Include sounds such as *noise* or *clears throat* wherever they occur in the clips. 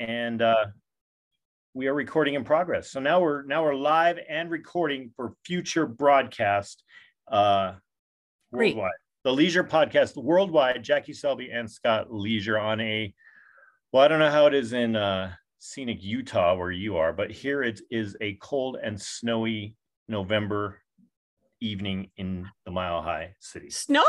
and uh, we are recording in progress. So now we're now we're live and recording for future broadcast uh, Great. worldwide. The Leisure Podcast worldwide. Jackie Selby and Scott Leisure on a well, I don't know how it is in uh, scenic Utah where you are, but here it is a cold and snowy November evening in the Mile High City. Snow?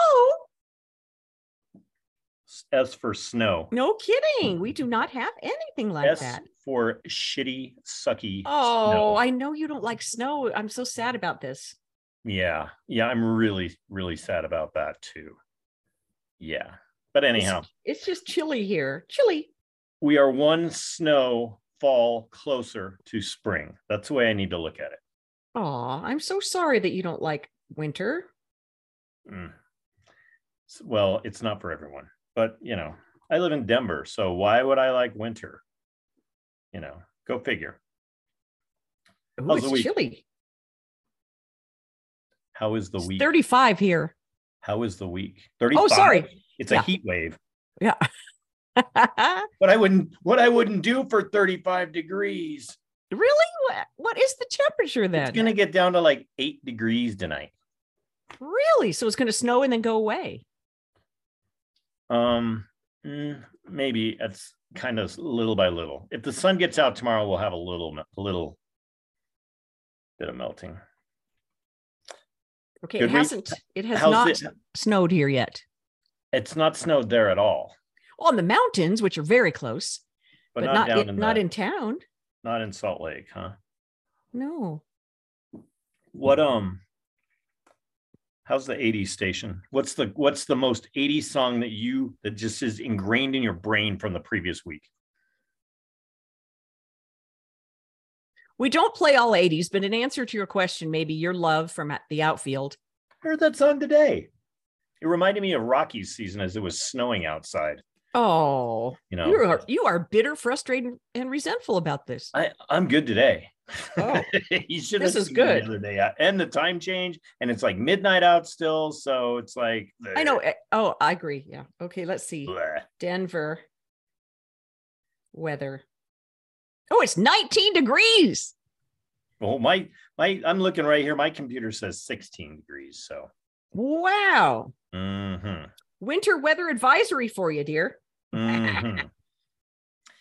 S for snow. No kidding. We do not have anything like S that. for shitty, sucky. Oh, snow. I know you don't like snow. I'm so sad about this. Yeah. Yeah. I'm really, really sad about that too. Yeah. But anyhow, It's, it's just chilly here. Chilly. we are one snow fall closer to spring. That's the way I need to look at it. Oh, I'm so sorry that you don't like winter. Mm. Well, it's not for everyone, but you know, I live in Denver. So why would I like winter? You know, go figure. Ooh, How's it's chilly. How is the It's week? 35 here. How is the week? 35? Oh, sorry. It's Yeah. a heat wave. Yeah. *laughs* What I wouldn't what I wouldn't do for 35 degrees. really? What, what is the temperature then? It's gonna get down to like eight degrees tonight. Really? So it's going to snow and then go away. Um, mm, maybe it's kind of little by little. If the sun gets out tomorrow, we'll have a little, a little bit of melting. Okay. Good it hasn't, it has not it? snowed here yet. It's not snowed there at all, On the mountains, which are very close, but, but, not, not, in, in not the- in town. not in Salt Lake, huh? No. What um? How's the 80s station? What's the what's the most 80s song that you that just is ingrained in your brain from the previous week? We don't play all 80s, but in answer to your question, maybe your love from at the outfield. I heard that song today. It reminded me of Rocky's season as it was snowing outside. Oh, You know, you are you are bitter, frustrated, and resentful about this. I, I'm good today. Oh. *laughs* you should This have is good. the other day. Uh, And the time change, and it's like midnight out still. So it's like I know. eh, Oh, I agree. Yeah. Okay, let's see. bleh. Denver weather. Oh, it's 19 degrees. Well, my my I'm looking right here. My computer says 16 degrees. So Wow. mhm, Winter weather advisory for you, dear. *laughs* mhm,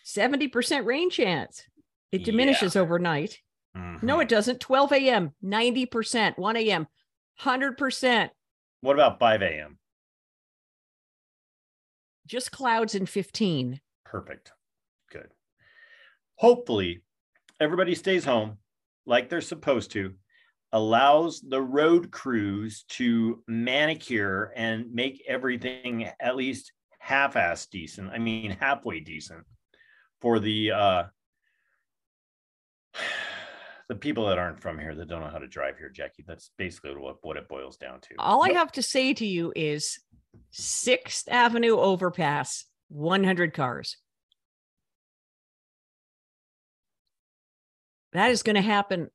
70% rain chance. It Yeah. diminishes overnight. No, mhm. it doesn't. 12 a.m., 90%, 1 a.m., 100%. What about 5 a.m.? Just clouds and 15. Perfect. Good. Hopefully, everybody stays home like they're supposed to, allows the road crews to manicure and make everything at least half-ass decent. I mean, halfway decent for the uh *sighs* the people that aren't from here that don't know how to drive here, Jackie. That's basically what, what it boils down to. All I have to say to you is 6th Avenue overpass, 100 cars. That is going to happen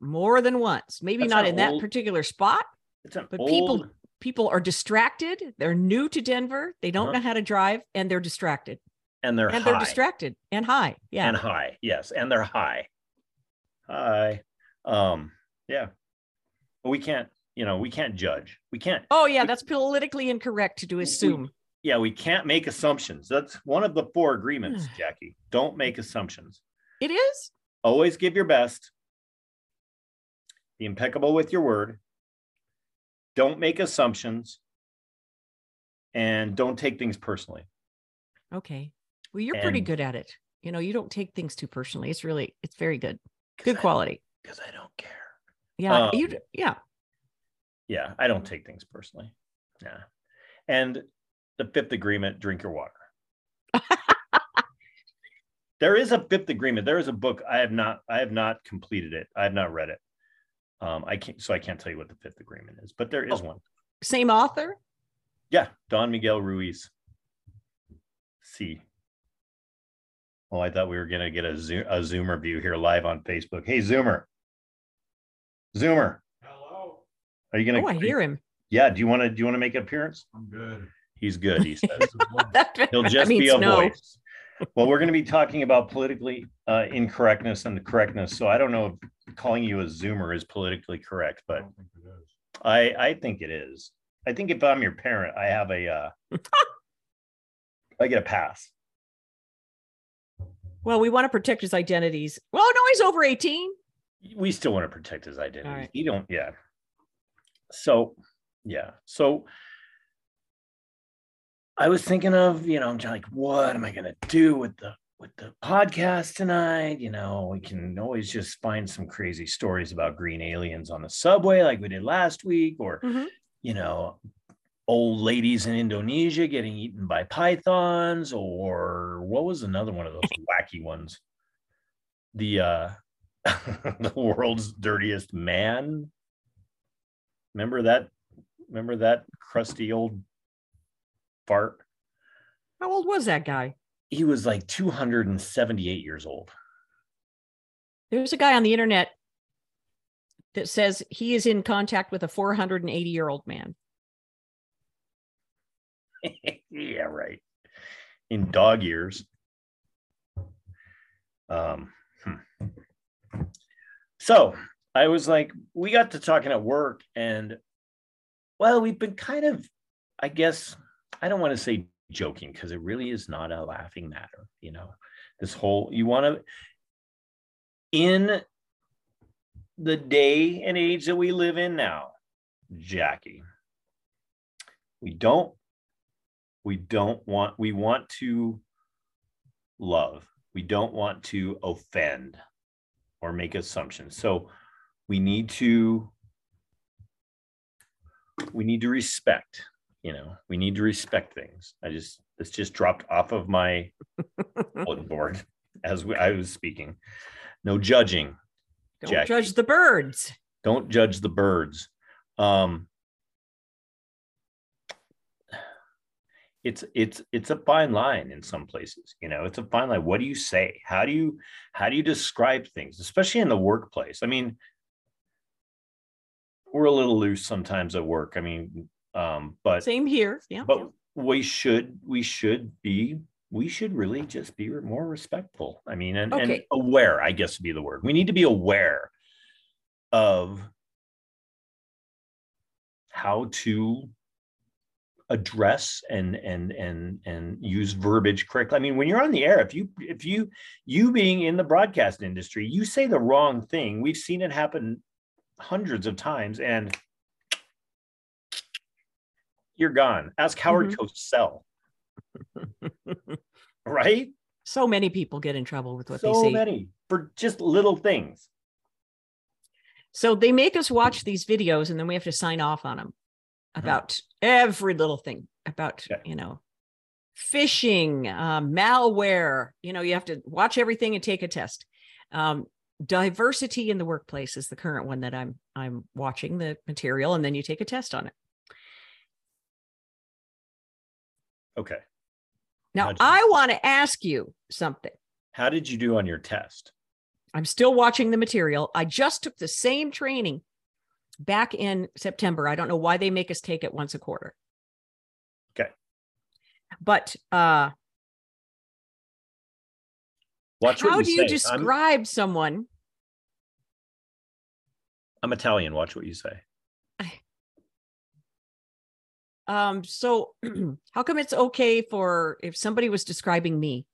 more than once. Maybe That's not in that particular spot, but old, people people are distracted. They're new to Denver. They don't Uh-huh. know how to drive and they're distracted. and they're and high. they're distracted and high. Yeah. and high yes and they're high high um yeah but we can't you know we can't judge we can't oh yeah, that's politically incorrect to assume. yeah we can't make assumptions that's one of the four agreements *sighs* jackie don't make assumptions It is? always give your best be impeccable with your word don't make assumptions and don't take things personally Okay. Well, you're pretty good at it. You know, you don't take things too personally. It's really it's very good. Good quality. because i don't care Yeah. Um, you yeah. yeah i don't take things personally yeah and the fifth agreement drink your water *laughs* there is a fifth agreement there is a book i have not i have not completed it i have not read it um i can't so i can't tell you what the fifth agreement is but there is Oh. one Same author? yeah don miguel ruiz see oh i thought we were going to get a zoom a zoomer view here live on facebook hey zoomer zoomer Hello. are you going to? Oh, I to hear him. yeah do you want to do you want to make an appearance I'm good. he's good he *laughs* says that, He'll *laughs* just means be a no. voice. well, we're going to be talking about politically uh, incorrectness and the correctness. So I don't know if calling you a Zoomer is politically correct, but I, I think it is. I think if I'm your parent, I have a, uh, *laughs* I get a pass. Well, we want to protect his identities. Well, no, he's over 18. We still want to protect his identity. right. You don't, yeah. So, yeah. So I was thinking of, you know, I'm just like, what am I going to do with the with the podcast tonight? You know, we can always just find some crazy stories about green aliens on the subway, like we did last week, or Mhm. you know, old ladies in Indonesia getting eaten by pythons, or what was another one of those *laughs* wacky ones? The uh *laughs* the world's dirtiest man. Remember that? Remember that crusty old fart? How old was that guy? He was like 278 years old. There's a guy on the internet that says he is in contact with a 480 year old man. *laughs* yeah, right. In dog years. Um, hmm. so I was like, we got to talking at work, and well, we've been kind of, I guess, I don't want to say joking because it really is not a laughing matter, you know. This whole you want to in the day and age that we live in now, Jackie, we don't we don't want we want to love. We don't want to offend or make assumptions. So we need to we need to respect you know we need to respect things. I just this just dropped off of my *laughs* bulletin board as we, i was speaking. No judging Don't Jackie. judge the birds. don't judge the birds. Um it's it's it's a fine line in some places you know it's a fine line what do you say how do you how do you describe things especially in the workplace i mean we're a little loose sometimes at work i mean um but Same here. Yeah. but we should we should be we should really just be more respectful i mean and, and aware i guess would be the word we need to be aware of how to address and and and and use verbiage correctly. I mean when you're on the air if you if you you being in the broadcast industry you say the wrong thing. We've seen it happen hundreds of times and you're gone. Ask howard mm-hmm. cosell *laughs* right? So many people get in trouble with what so they say. So many for just little things. So they make us watch these videos and then we have to sign off on them about every little thing about, Okay. you know, phishing, um, malware. You know, you have to watch everything and take a test. Um, diversity in the workplace is the current one that I'm I'm watching the material and then you take a test on it. okay Now I want to ask you something. how did you do on your test I'm still watching the material. I just took the same training back in September. I don't know why they make us take it once a quarter. Okay. But uh watch what how do you say. I'm- describe someone? I'm italian watch what you say *sighs* Um so *clears throat* how come it's okay for if somebody was describing me?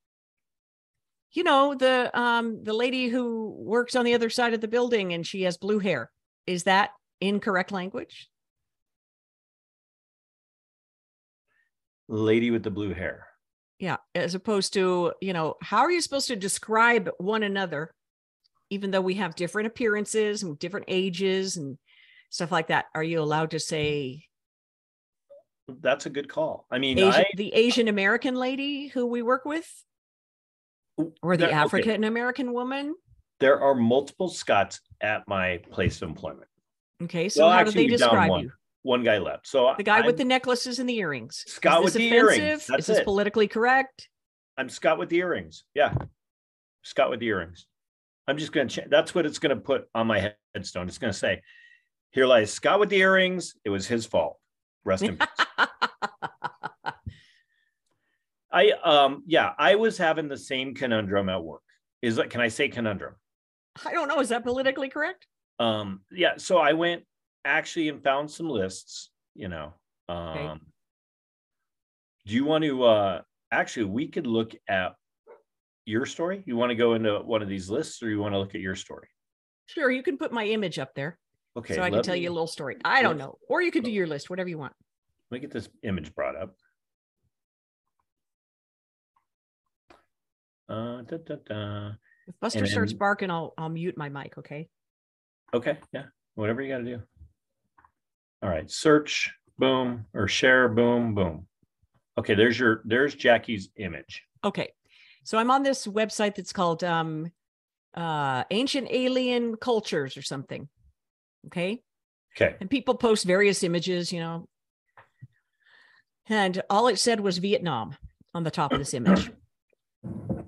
You know, the um the lady who works on the other side of the building and she has blue hair. Is that incorrect language? lady with the blue hair Yeah, as opposed to, you know, how are you supposed to describe one another, even though we have different appearances and different ages and stuff like that? Are you allowed to say that's a good call i mean Asian, I, the Asian American lady who we work with, or the African American woman? there are multiple scots at my place of employment Okay, so Well, how actually, do they describe one. you? one guy left so The guy with I'm- the necklaces and the earrings. Scott with the earrings, offensive? that's Is this it. politically correct? i'm scott with the earrings yeah scott with the earrings i'm just going to ch- that's what it's going to put on my headstone it's going to say here lies scott with the earrings it was his fault rest in peace *laughs* I um yeah, I was having the same conundrum at work. Is that can I say conundrum? I don't know. Is that politically correct? Um yeah, so I went actually and found some lists, you know. Um Okay. do you want to uh actually we could look at your story? You want to go into one of these lists or you want to look at your story? Sure, you can put my image up there Okay. so I can tell me- you a little story. I don't know. Or you could do your list, whatever you want. Let me get this image brought up. Uh, da, da, da. If Buster And starts then- barking, I'll I'll mute my mic, okay? Okay, yeah, whatever you got to do. All right, search, boom, or share, boom, boom. Okay, there's your there's Jackie's image. Okay. So I'm on this website that's called um uh ancient alien cultures or something. Okay. Okay, And people post various images, you know. And all it said was Vietnam on the top of this image. *clears throat*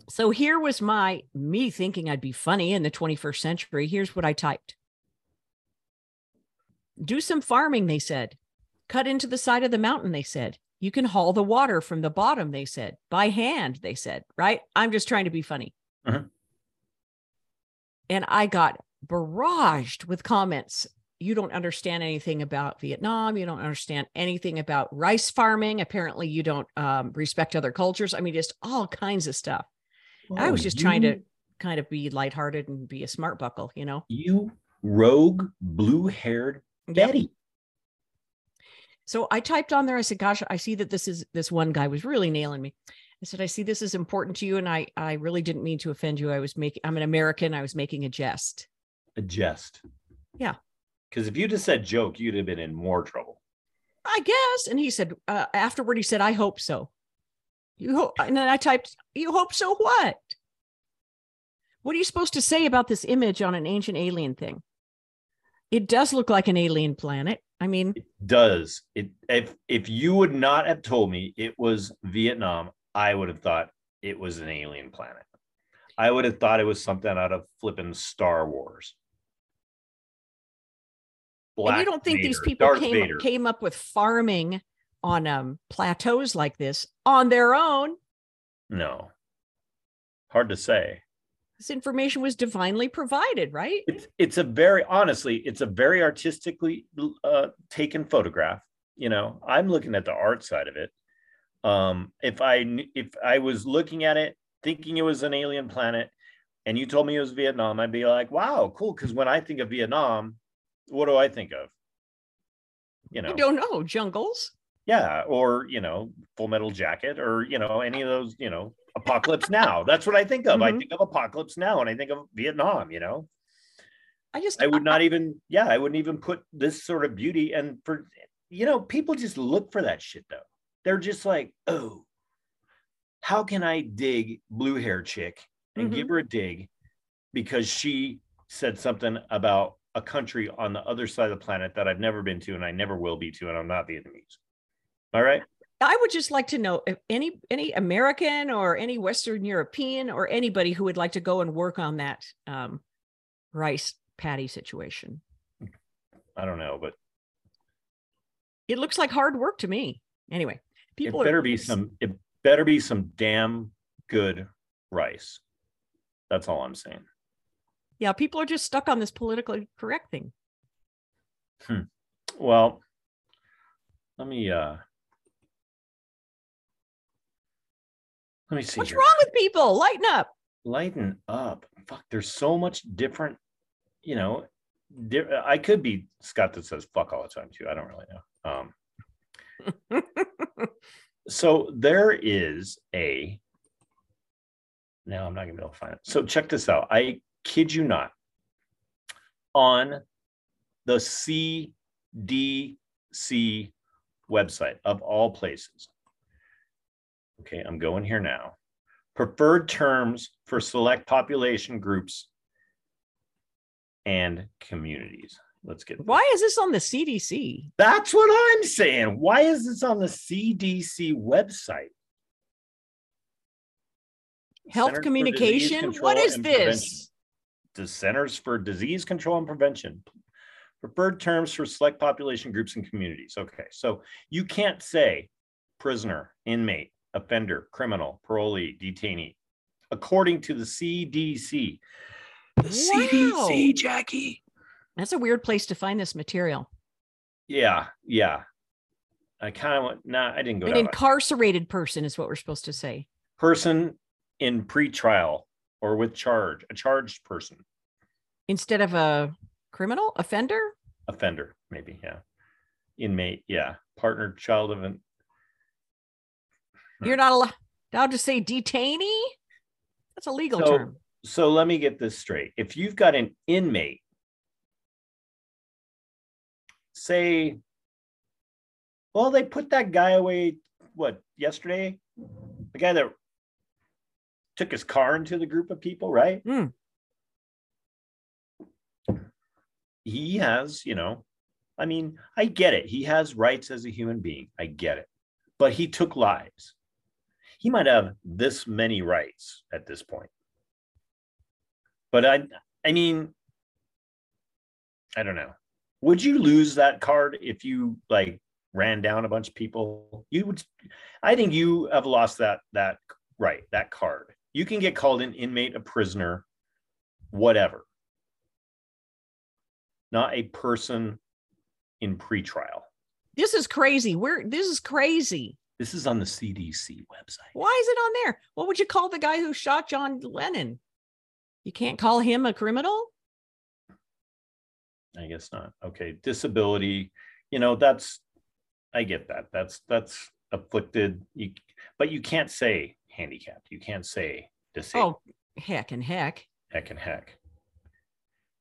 So here was my me thinking I'd be funny in the 21st century. Here's what I typed. Do some farming, they said. Cut into the side of the mountain, they said. You can haul the water from the bottom, they said. By hand, they said, right? I'm just trying to be funny. Mhm. And I got barraged with comments. You don't understand anything about Vietnam. You don't understand anything about rice farming. Apparently, you don't um, respect other cultures. I mean, just all kinds of stuff. I was Oh, just trying to kind of be lighthearted and be a smart buckle, you know? You rogue blue-haired Yep. Betty. So I typed on there, I said, gosh, I see that this is this one guy was really nailing me. I said, I see this is important to you. And I I really didn't mean to offend you. I was making I'm an American. I was making a jest. A jest. Yeah. Because if you just said joke, you'd have been in more trouble. I guess. And he said, uh, afterward, he said, I hope so. You hope and then I typed, you hope so what? What are you supposed to say about this image on an ancient alien thing? It does look like an alien planet. I mean, It does. It if if you would not have told me it was Vietnam, I would have thought it was an alien planet. I would have thought it was something out of flipping Star Wars. and you don't think these people Darth came Vader. came up with farming on um plateaus like this on their own No. Hard to say. This information was divinely provided right It's it's a very honestly, it's a very artistically uh, taken photograph. You know, I'm looking at the art side of it. Um, if I if I was looking at it thinking it was an alien planet, and you told me it was Vietnam, I'd be like, wow, cool. Because when I think of Vietnam, what do I think of? You know, i don't know jungles yeah, or you know, Full Metal Jacket, or you know, any of those, you know, Apocalypse Now. That's what I think of. I Mhm. think of Apocalypse Now, and I think of Vietnam. You know. i just I would not even, yeah, I wouldn't even put this sort of beauty. And for, you know, people just look for that shit though. They're just like, oh, how can I dig blue hair chick and give her a dig because she said something about a country on the other side of the planet that I've never been to and I never will be to, and I'm not Vietnamese. All right. I would just like to know if any any american or any western european or anybody who would like to go and work on that um rice paddy situation. I don't know, but it looks like hard work to me. Anyway people it are- better be some, it better be some damn good rice. That's all I'm saying. yeah people are just stuck on this politically correct thing. Well, let me uh let me see. what's here. wrong with people lighten up Lighten up. Fuck, there's so much different, you know. Di- I could be Scott that says fuck all the time too. I don't really know. Um *laughs* so there is a now I'm not gonna be able to find it. So check this out. I kid you not. On the CDC website of all places. Okay, I'm going here now. Preferred terms for select population groups and communities. Let's get this. why is this on the cdc That's what I'm saying. Why is this on the CDC website? health Centers communication what is this. The Centers for Disease Control and Prevention. Preferred terms for select population groups and communities. Okay, so you can't say prisoner, inmate, offender, criminal, parolee, detainee, according to the CDC. The Wow. CDC, Jackie. That's a weird place to find this material. Yeah, yeah. I kind of went. Nah, I didn't go An incarcerated person is what we're supposed to say. Person in pretrial or with charge, a charged person, Instead of a criminal offender? offender, maybe. Yeah, inmate. Yeah, partner, child of an. You're not allo- allowed to say detainee? That's a legal So- term. So let me get this straight. If you've got an inmate, say, well, they put that guy away, what, yesterday? The guy that took his car into the group of people, right? Hmm. He has, you know, I mean, I get it. He has rights as a human being. I get it. But he took lives. He might have this many rights at this point. But I I mean I don't know. Would you lose that card if you like ran down a bunch of people? You would I think you have lost that that right, that card. You can get called an inmate, a prisoner, whatever. Not a person in pretrial. This is crazy. We're this is crazy. This is on the CDC website. Why is it on there? What would you call the guy who shot John Lennon? You can't call him a criminal? I guess not. Okay, disability. You know, that's I get that. That's that's afflicted. You, but you can't say handicapped. You can't say disabled. Oh, heck and heck. Heck and heck.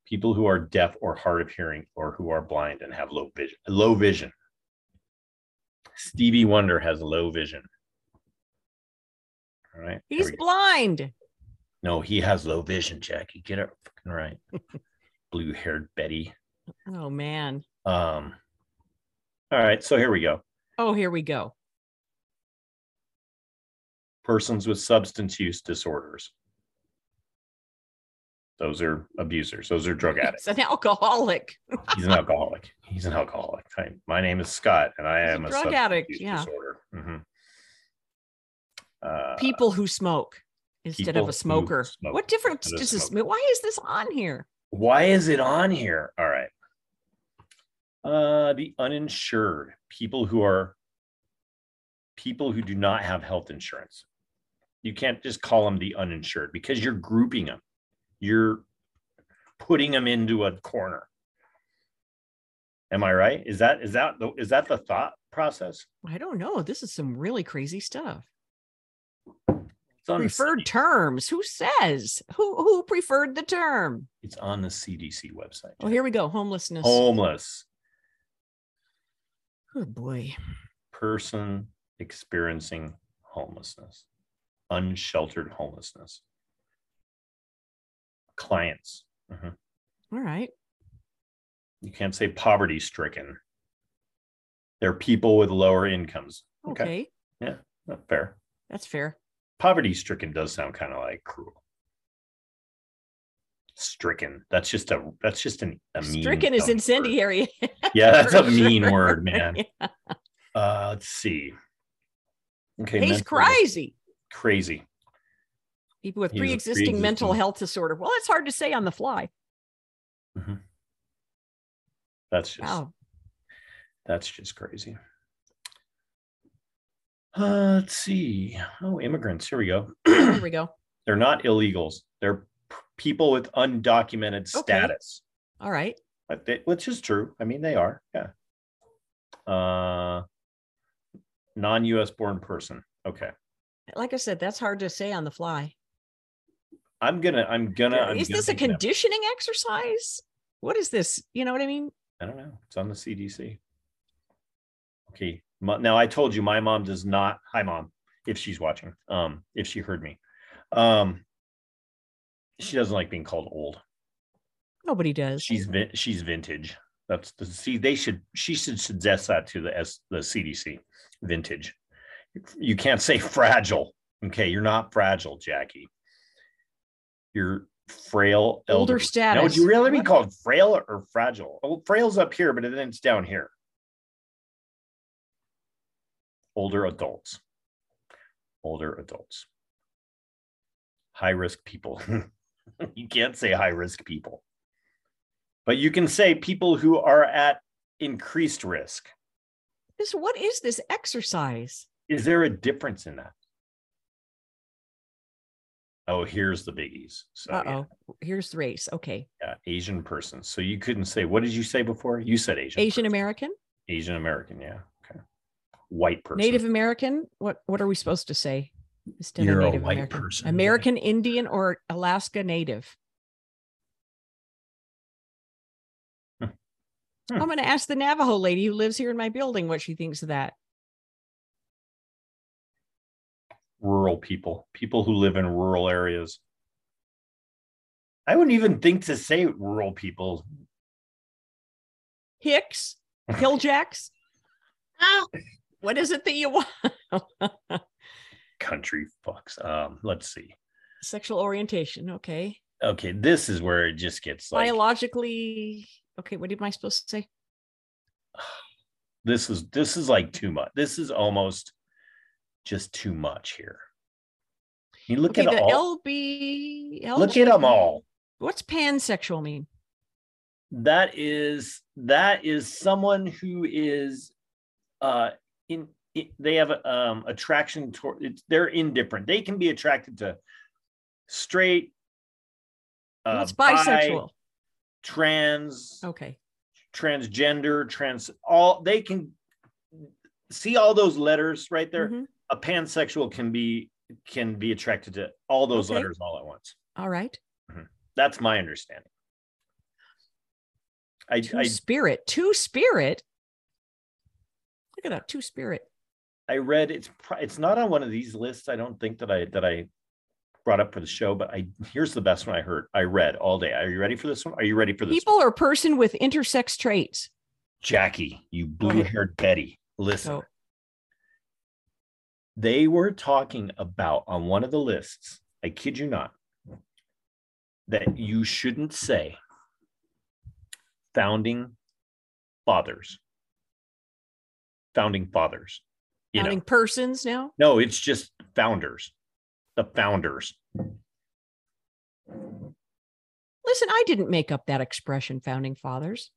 People who are deaf or hard of hearing, or who are blind and have low vision. Low vision. Stevie Wonder has low vision. All right. He's blind. no, he has low vision. Jackie, get it fucking right. *laughs* Blue-haired Betty. Oh man. Um. All right, so here we go. Oh, here we go. persons with substance use disorders. Those are abusers. Those are drug addicts. It's an alcoholic. He's an alcoholic. He's an alcoholic. Hi, my name is Scott, and I He's am a, drug addict, yeah. disorder. Mhm. Uh, People who smoke instead of a smoker. smoke What difference does this make? Why is this on here? Why is it on here? All right. Uh, the uninsured people who are people who do not have health insurance. You can't just call them the uninsured because you're grouping them. You're putting them into a corner. Am I right? Is that is that the is that the thought process? I don't know. This is some really crazy stuff. Preferred C- terms. Who says? Who who preferred the term? it's on the CDC website. Oh, here we go. Homelessness. Homeless Oh boy. person experiencing homelessness, unsheltered homelessness. Clients. Mhm. All right. You can't say poverty stricken. They're people with lower incomes. Okay. Not fair. That's fair. Poverty stricken does sound kind of like cruel. Stricken. That's just a that's just an a mean Stricken is incendiary. *laughs* Yeah, that's a *laughs* mean sure. word, *laughs* man. Yeah. Uh let's see. Okay. He's crazy. Crazy. People with a pre-existing mental health disorder. Well, it's hard to say on the fly. That's just Wow. That's just crazy. Uh, let's see. Oh, immigrants. Here we go. *clears throat* Here we go. They're not illegals. They're p- people with undocumented Okay. status, All right. But they- which is true. I mean, they are. Yeah. Uh, non-U.S. born person. Okay. Like I said, that's hard to say on the fly. I'm gonna. I'm gonna. I'm is gonna this a make an effort. conditioning exercise? What is this? You know what I mean? I don't know. It's on the CDC. Okay. Now I told you my mom does not. Hi, mom. If she's watching, um, if she heard me, um, she doesn't like being called old. Nobody does. She's vin- she's vintage. That's the see. They should. She should suggest that to the S the CDC. Vintage. You can't say *laughs* fragile. Okay, you're not fragile, Jackie. You're frail. Older elderly. Now, would you rather be called frail or fragile? Oh, frail's up here, but then it's down here. Older adults. older adults. High risk people. *laughs* you can't say high risk people, but you can say people who are at increased risk. This what is this exercise? Is there a difference in that? Oh, here's the biggies. So Uh yeah, oh. Here's the race. Okay. yeah, Asian person. So you couldn't say what did you say before? You said Asian. Asian person. American, Asian American. Yeah. Okay. White person. Native American. What what are we supposed to say? Instead You're a Native white American. person. American Indian or Alaska Native. Hmm. I'm going to ask the Navajo lady who lives here in my building what she thinks of that. Rural people, people who live in rural areas. I wouldn't even think to say rural people. Hicks, *laughs* Hilljacks. what is it that you want? *laughs* Country fucks. Um, let's see. Sexual orientation. Okay. Okay, this is where it just gets like Biologically. Okay. What am I supposed to say? *sighs* this is this is like too much. This is almost just too much here. You look okay. at The all. LB. Look at them all. What's pansexual mean? that is that is someone who is uh in, they have um attraction toward it's they're indifferent they can be attracted to straight uh What's bi, bisexual? trans Okay. transgender trans all they can see all those letters right there Mhm. A pansexual can be can be attracted to all those Okay. letters all at once All right. Mm-hmm. that's my understanding I, Two I spirit. Two spirit. Look at that. Two spirit. I read it's it's not on one of these lists. I don't think that I that I brought up for the show, but I here's the best one I heard. I read all day. Are you ready for this one? Are you ready for this? People or person with intersex traits. Jackie, you blue-haired Betty. Listen. So They were talking about on one of the lists, I kid you not, that you shouldn't say founding fathers. Founding fathers. You know. persons now. No, it's just founders. The founders. Listen, I didn't make up that expression, founding fathers.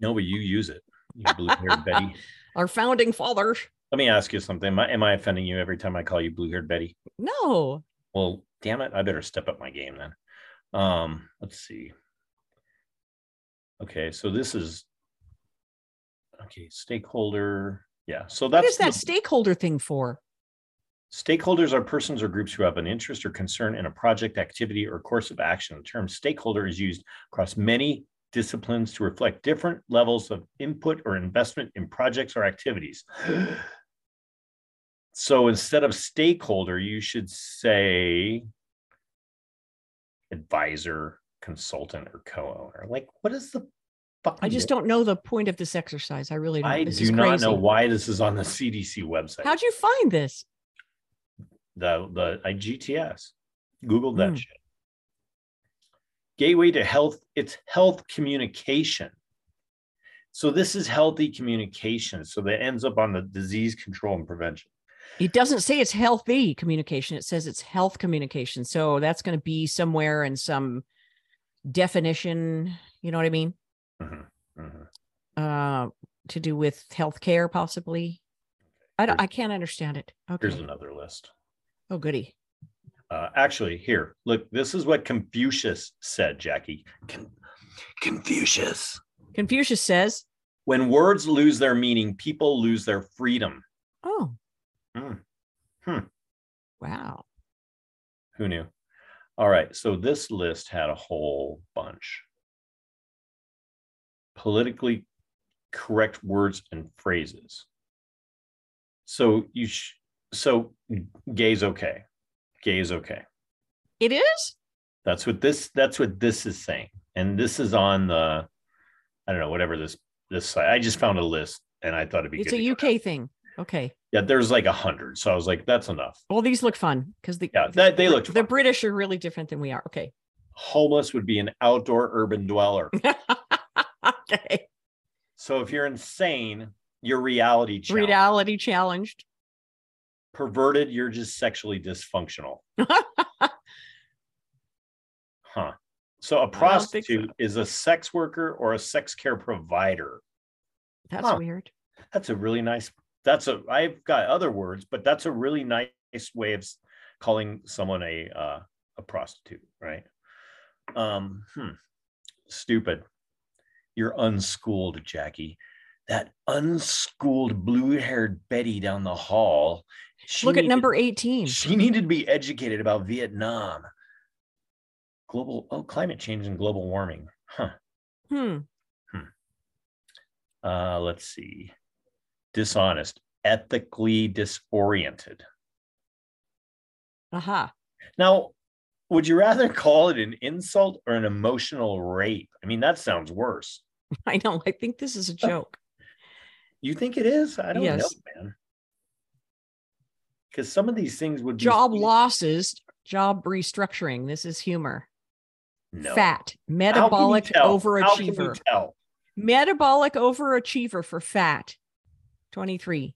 No, but you use it. You blue-haired Betty. *laughs* Our founding fathers. Let me ask you something. Am I, am I offending you every time I call you blue-haired Betty? No. Well, damn it, I better step up my game then. Um, let's see. Okay, so this is okay, stakeholder. Yeah, so that's is that the- stakeholder thing for? Stakeholders are persons or groups who have an interest or concern in a project, activity, or course of action. The term stakeholder is used across many disciplines to reflect different levels of input or investment in projects or activities. So instead of stakeholder, you should say advisor, consultant, or co-owner. Like, what is the fuck? I just don't know the point of this exercise. I really don't. I this do not crazy. know why this is on the CDC website. How'd you find this? the the I GTS. Googled that Hmm. shit. Gateway to health, it's health communication. So this is healthy communication. So that ends up on the disease control and prevention. It doesn't say it's healthy communication. It says it's health communication. So that's going to be somewhere in some definition. You know what I mean? Mhm, mhm. Uh, to do with healthcare, possibly. I don't. I can't understand it. Okay. Here's another list. Oh, goody. Uh, actually, here, look, this is what Confucius said, Jackie. Con- Confucius. Confucius says, When words lose their meaning, people lose their freedom. "Oh, Hmm. Hmm. wow, Who knew? All right. So this list had a whole bunch. Politically correct words and phrases. So you sh- so gay's okay. Gay is okay. it is." That's what this that's what this is saying. And this is on the I don't know, whatever this this site. I just found a list and I thought it'd be It's a. UK thing. Okay. Yeah, there's like a hundred. So I was like, that's enough. Well, these look fun because the Yeah, that they look. the. British are really different than we are. Okay. homeless would be an outdoor urban dweller. *laughs* okay. So if you're insane, you're reality challenged. Reality challenged. perverted. You're just sexually dysfunctional. *laughs* huh. So a prostitute so. is a sex worker or a sex care provider. That's Huh. weird. That's a really nice. That's a. I've got other words, but that's a really nice way of calling someone a uh, a prostitute, right? Um, hmm. Stupid. You're unschooled, Jackie. That unschooled blue-haired Betty down the hall. she Look at number 18. She needed to be educated about Vietnam. Global oh, climate change and global warming. Huh. Hmm. Uh, let's see. Dishonest, ethically disoriented. Aha. Now, would you rather call it an insult or an emotional rape? I mean, that sounds worse. *laughs* I know. I think this is a joke. *laughs* You think it is? I don't Yes. know, man. Because some of these things would be Job losses, job restructuring. This is humor. No. Fat, How can you metabolic tell? How can you overachiever. tell? Metabolic overachiever for fat. 23.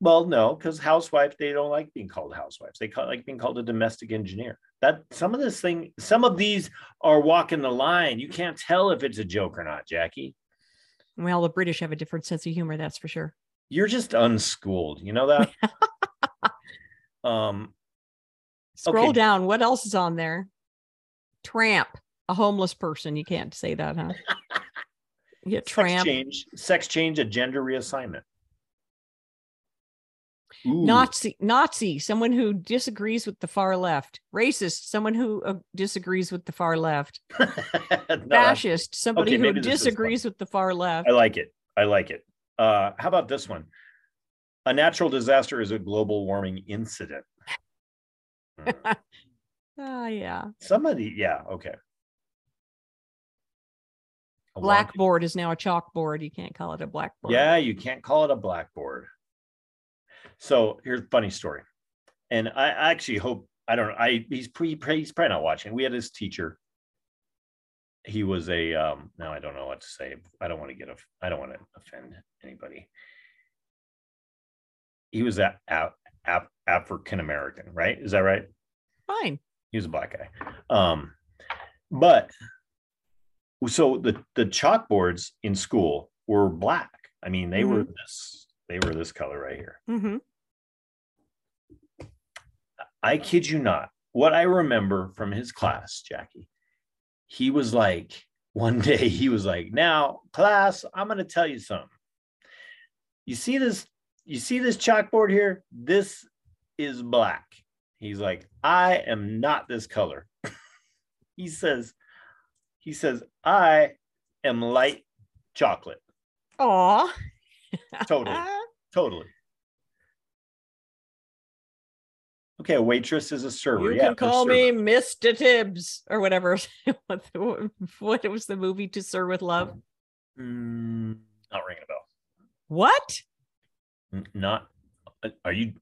Well, no, because housewife, they don't like being called housewives. They call, like being called a domestic engineer. That some of this thing, some of these are walking the line. You can't tell if it's a joke or not, Jackie. Well, the British have a different sense of humor, that's for sure. You're just unschooled. You know that? *laughs* um, Scroll Okay. down. What else is on there? Tramp, a homeless person. You can't say that, huh? Yeah, *laughs* sex tramp. change, sex change, a gender reassignment. Ooh, Nazi, Nazi, someone who disagrees with the far left. Racist, someone who uh, disagrees with the far left. *laughs* no, Fascist, somebody okay, who maybe this is fun. disagrees with the far left. I like it. I like it. Uh, how about this one? A natural disaster is a global warming incident. Hmm. *laughs* Ah, yeah. Somebody, yeah, okay. A Blackboard is now a chalkboard. You can't call it a blackboard. Yeah, you can't call it a blackboard. So here's a funny story. And I I actually hope, I don't know, I he's, pre, he's probably not watching. We had his teacher. He was a, um, now I don't know what to say. I don't want to get, a, I don't want to offend anybody. He was a, a, a, African American, right? Is that right? Fine. he was a black guy um but so the the chalkboards in school were black. I mean they were this they were this color right here. Hmm i kid you not. What i remember from his class jackie he was like one *laughs* day he was like now class i'm going to tell you something. You see this you see this chalkboard here? This is black. He's like i am not this color. *laughs* He says he says i am light chocolate Aw. totally *laughs* totally okay a waitress is a server You yeah can call me. Mr. Tibbs or whatever. *laughs* what, the- what was the movie To Sir with Love? Mm, not ringing a bell What? Not are you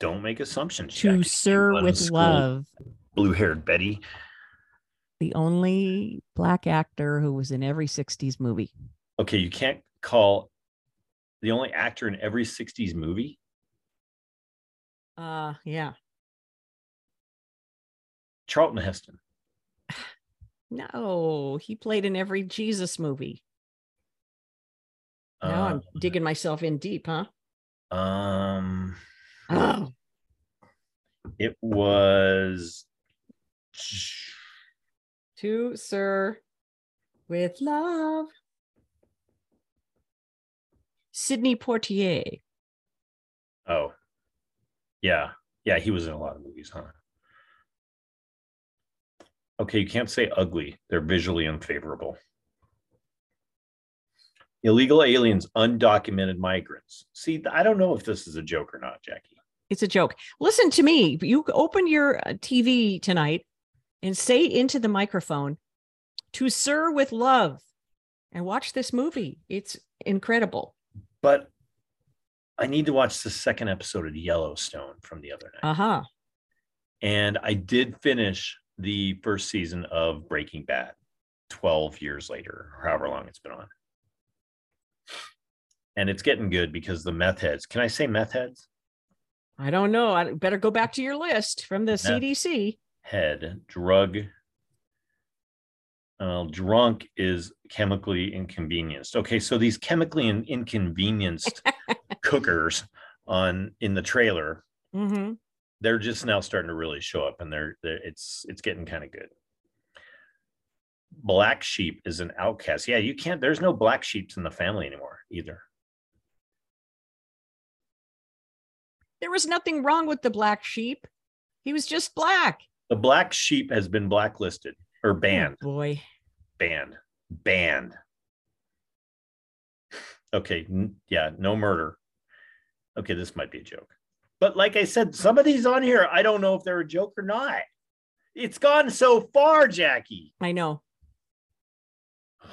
don't make assumptions To Jackie, Sir with unschooled Love. blue-haired betty The only black actor who was in every 60s movie. okay you can't call the only actor in every 60s movie Uh yeah. charlton heston *sighs* No, he played in every Jesus movie. Now I'm Uh, digging myself in deep, huh? um Oh, it was to Sir with Love. Sidney Poitier. oh yeah yeah he was in a lot of movies huh okay you can't say ugly they're visually unfavorable illegal aliens undocumented migrants see i don't know if this is a joke or not jackie It's a joke. Listen to me. You open your uh, TV tonight and say into the microphone, to Sir with Love, and watch this movie. It's incredible. but i need to watch the second episode of yellowstone from the other night Uh huh. and i did finish the first season of breaking bad 12 years later or however long it's been on and it's getting good because the meth heads. Can I say meth heads? I don't know. I better go back to your list from the CDC. Head drug. Uh, drunk is chemically inconvenienced. Okay, so these chemically in- inconvenienced *laughs* cookers on in the trailer, hmm they're just now starting to really show up, and they're, they're it's it's getting kind of good. Black sheep is an outcast. Yeah, you can't. There's no black sheeps in the family anymore either. There was nothing wrong with the black sheep. He was just black. The black sheep has been blacklisted or oh, banned. Oh, boy. banned. Banned. Okay yeah no murder. Okay this might be a joke. But like i said some of these on here i don't know if they're a joke or not. It's gone so far jackie. I know. *sighs*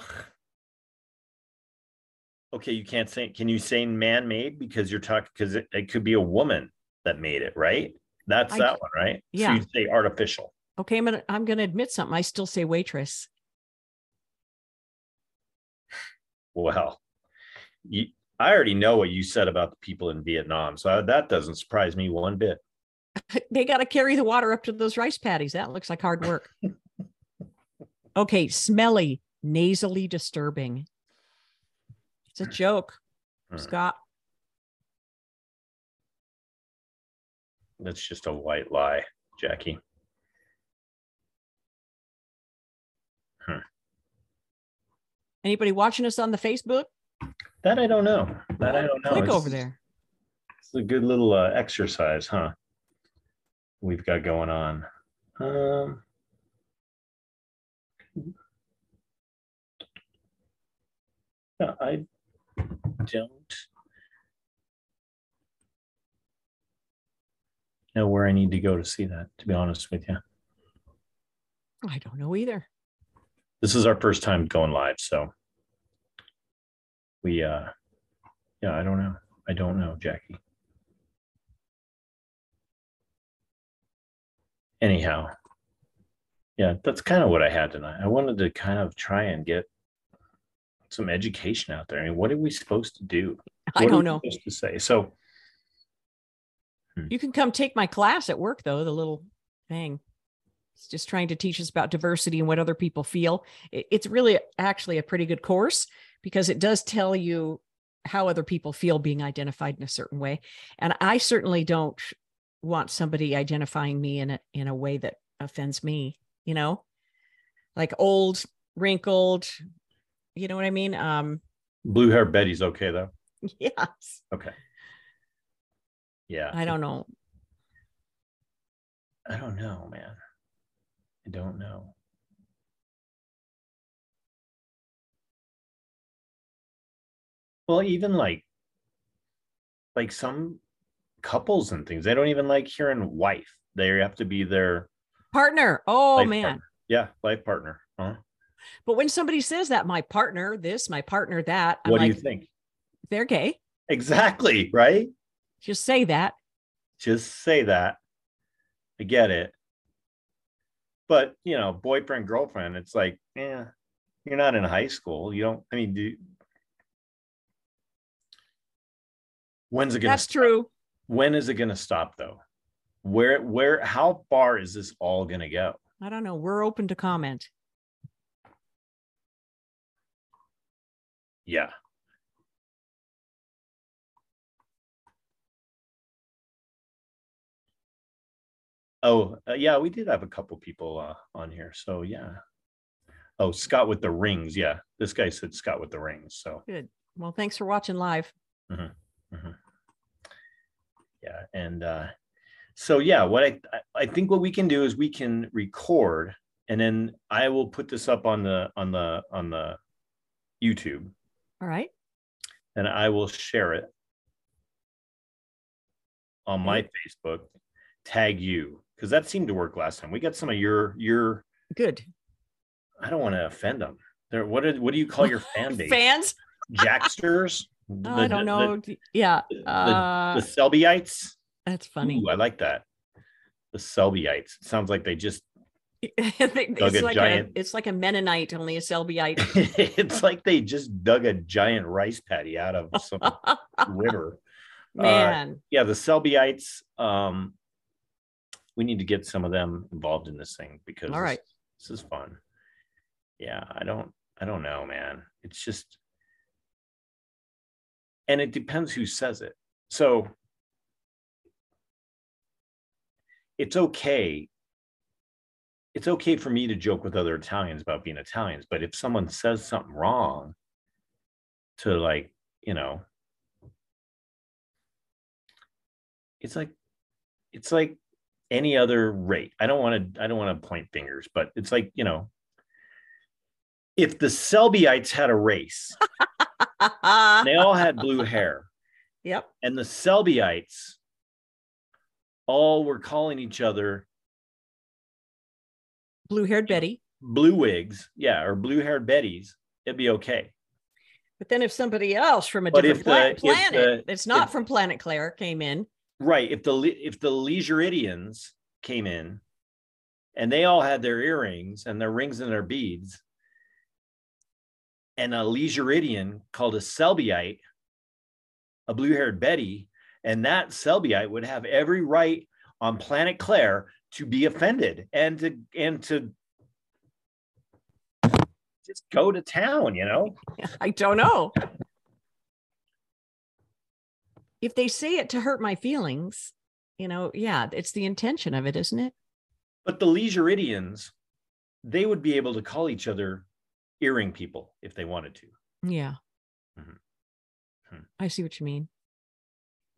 okay you can't say can you say man-made because you're talking because it, it could be a woman that made it right that's I that one right yeah. so you say artificial Okay, I'm gonna I'm gonna admit something. I still say waitress. well you, i already know what you said about the people in vietnam so that doesn't surprise me one bit *laughs* they got to carry the water up to those rice paddies. That looks like hard work. *laughs* okay, smelly, nasally disturbing. It's a joke, Hmm. Scott. That's just a white lie, Jackie. Anybody watching us on the Facebook? That I don't know. That I don't know. Click It's- over there. It's a good little uh, exercise, huh? We've got going on. Um, I don't know where I need to go to see that, to be honest with you. I don't know either. this is our first time going live so. We uh yeah i don't know. I don't know jackie. Anyhow. Yeah that's kind of what i had tonight. I wanted to kind of try and get some education out there. I mean what are we supposed to do? I What don't know. supposed to say? So You can come take my class at work, though, the little thing. It's just trying to teach us about diversity and what other people feel. It's really actually a pretty good course because it does tell you how other people feel being identified in a certain way. And I certainly don't want somebody identifying me in a in a way that offends me, you know? Like old, wrinkled, you know what I mean? Um blue hair betty's okay though *laughs* yes. okay yeah I don't know. I don't know, man. I don't know. Well, even like like some couples and things, they don't even like hearing wife. They have to be their Partner. Oh man. partner. Yeah, life partner. Huh? But when somebody says that, my partner, this, my partner, that, I'm What like, do you think? they're gay. Exactly, right? Just say that. Just say that. I get it. But you know, boyfriend, girlfriend, it's like, yeah, you're not in high school. You don't, I mean, do when's it gonna That's stop? true. when is it gonna stop though? Where where how far is this all gonna go? I don't know. We're open to comment. Yeah. Oh, uh, yeah, we did have a couple people uh, on here. So, yeah. Oh, Scott with the rings. Yeah. This guy said Scott with the rings. So, Good. Well, thanks for watching live. yeah. And uh, so, yeah, what I, I- I think what we can do is we can record and then I will put this up on the, on the, on the YouTube All right. and I will share it on my Facebook. Tag you because that seemed to work last time. We got some of your your. Good. I don't want to offend them. They're what? Did, what do you call your *laughs* fan base? Fans? Jacksters. *laughs* Oh, I don't know. yeah. The, Uh, the Selbyites. that's funny. Ooh, I like that. The Selbyites. Sounds like they just *laughs* it's a like giant- a it's like a Mennonite, only a Selbyite. it's like they just dug a giant rice paddy out of some river. Man, Yeah, the Selbyites. Um, we need to get some of them involved in this thing because All right. this, this is fun. Yeah, I don't, I don't know, man. It's just, and it depends who says it. So it's okay. It's okay for me to joke with other Italians about being Italians, but if someone says something wrong, to like, you know, it's like it's like any other rate. I don't want to I don't want to point fingers, but it's like, you know, if the Selbyites had a race, *laughs* they all had blue hair, yep. and the Selbyites all were calling each other Blue haired Betty. blue wigs, yeah, or blue haired Betties, it'd be okay. But then if somebody else from a But different the- planet the- that's not if- from Planet Claire came in, Right. If the if the Leisureidians came in and they all had their earrings and their rings and their beads, and a Leisureidian called a Selbyite, a blue-haired Betty, and that Selbyite would have every right on planet Claire to be offended and to and to just go to town, you know? *laughs* I don't know. If they say it to hurt my feelings, you know, yeah, it's the intention of it, isn't it? But the Leisureidians, they would be able to call each other earring people if they wanted to. Yeah. Mhm. Hmm. I see what you mean.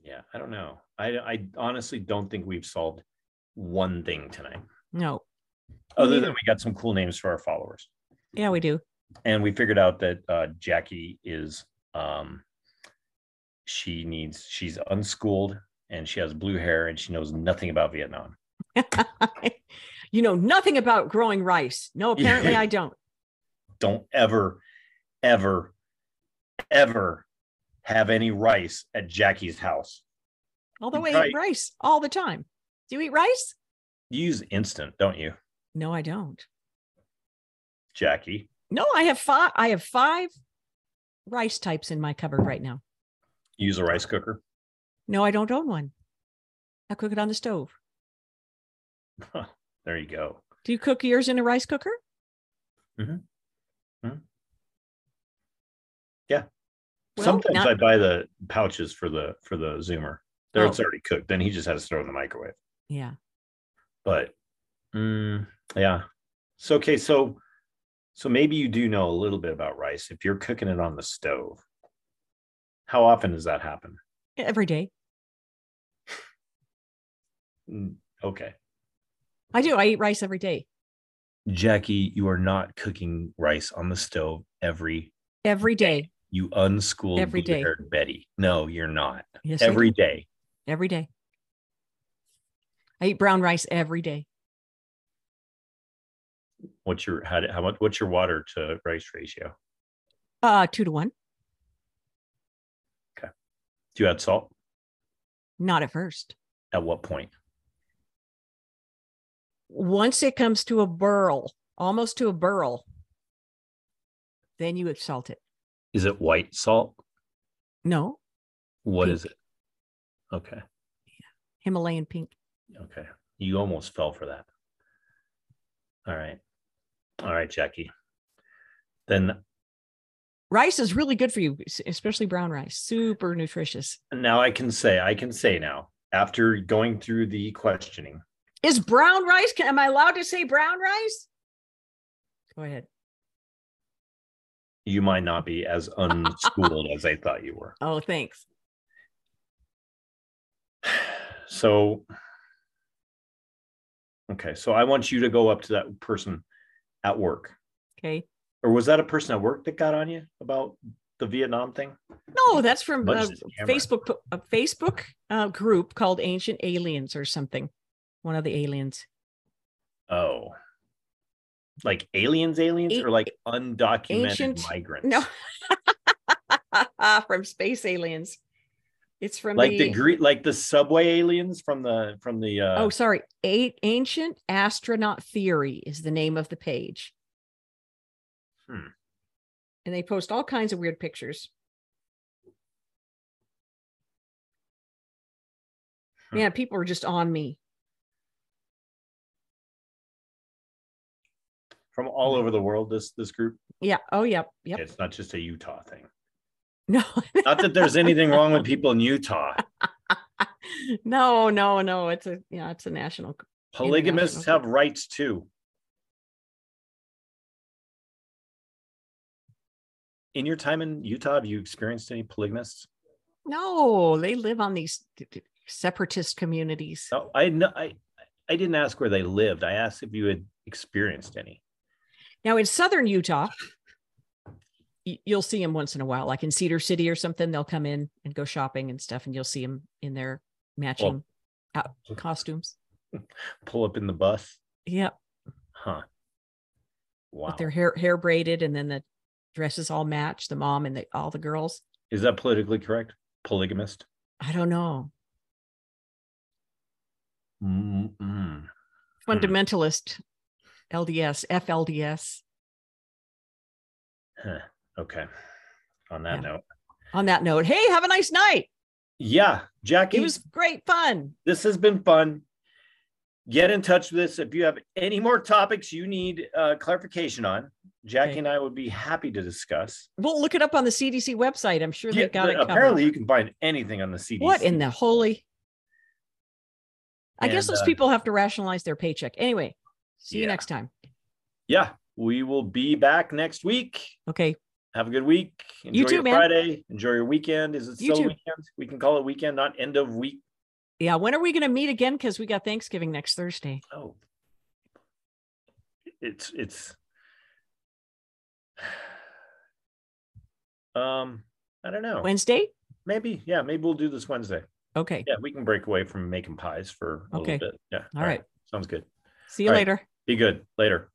Yeah, I don't know. I I honestly don't think we've solved one thing tonight, No. other neither. than we got some cool names for our followers, Yeah, we do. and we figured out that uh, Jackie is um, she needs she's unschooled and she has blue hair and she knows nothing about Vietnam. *laughs* you know nothing about growing rice. No, *laughs* apparently I don't. Don't ever, ever, ever have any rice at Jackie's house. Although I Right. eat rice all the time. Do you eat rice? You use instant, don't you, No, I don't. Jackie? No, I have five. I have five rice types in my cupboard right now. You use a rice cooker? No, I don't own one. I cook it on the stove. There you go. Do you cook yours in a rice cooker? Mhm. Mhm. Yeah. Well, Sometimes not- I buy the pouches for the for the zoomer. There it's Oh. already cooked. Then he just has to throw it in the microwave. Yeah. But mm, yeah. So okay, so so maybe you do know a little bit about rice if you're cooking it on the stove. How often does that happen? Every day. Mm, Okay. I do. I eat rice every day. Jackie, you are not cooking rice on the stove every Every day. you unschooled Every day. Betty. No, you're not. Yes. Every day. every day. I eat brown rice every day. What's your how, how much what's your water to rice ratio? Uh two to one. Do you add salt? Not at first. At what point? Once it comes to a burl, almost to a burl, then you salt it. Is it white salt? No, What Pink. is it? Okay. Yeah. Himalayan pink. Okay. You almost fell for that. All right. All right, Jackie. Then Rice is really good for you, especially brown rice. Super nutritious. now I can say, I can say now, after going through the questioning, Is brown rice? Can, am I allowed to say brown rice? Go ahead. you might not be as *laughs* unschooled as I thought you were. Oh, thanks. So, okay. So I want you to go up to that person at work. Okay. Or was that a person at work that got on you about the Vietnam thing? No, that's from a is this camera? Facebook a Facebook uh, group called Ancient Aliens or something. One of the aliens. Oh. Like aliens, aliens, A- or like undocumented ancient- migrants? No, *laughs* from space aliens. It's from like the, the Greek, like the subway aliens from the from the. uh oh, sorry. Eight ancient astronaut theory is the name of the page. Hmm. And they post all kinds of weird pictures. Man, people are just on me. from all over the world. This this group. Yeah. Oh, yep. Yep. It's not just a Utah thing. *laughs* No, Not that there's anything wrong with people in Utah. *laughs* no, no, no. It's a yeah, it's a national. Polygamists have rights too. In your time in Utah, have you experienced any polygamists? No, they live on these separatist communities. No, I know. I I didn't ask where they lived. I asked if you had experienced any. Now in southern Utah, you'll see them once in a while, like in Cedar City or something. They'll come in and go shopping and stuff, and you'll see them in their matching out costumes. *laughs* Pull up in the bus, Yep, huh? Wow. with their hair hair braided, and then the dresses all match. The mom and the, all the girls. Is that politically correct? Polygamist. I don't know. Mm-mm. Fundamentalist, LDS, FLDS. Huh. Okay. On that Yeah. note, On that note, hey, have a nice night. yeah, Jackie, It was great fun. this has been fun. Get in touch with us if you have any more topics you need uh, clarification on. Jackie Okay. and I would be happy to discuss. We'll look it up on the CDC website. I'm sure Yeah, they've got it. covered. apparently, you can find anything on the CDC. What in the holy? I guess those uh, people have to rationalize their paycheck. Anyway, see you next time. Yeah, we will be back next week. Okay. Have a good week. Enjoy You too, your man. Friday. Enjoy your weekend. Is it still weekend? We can call it weekend, not end of week. Yeah. When are we going to meet again? Because we got Thanksgiving next Thursday. Oh, it's it's. Um, I don't know. Wednesday? Maybe, yeah, maybe we'll do this Wednesday. Okay. Yeah, we can break away from making pies for a Okay. little bit. Yeah. All right. Sounds good. See you All right. later. Be good. Later.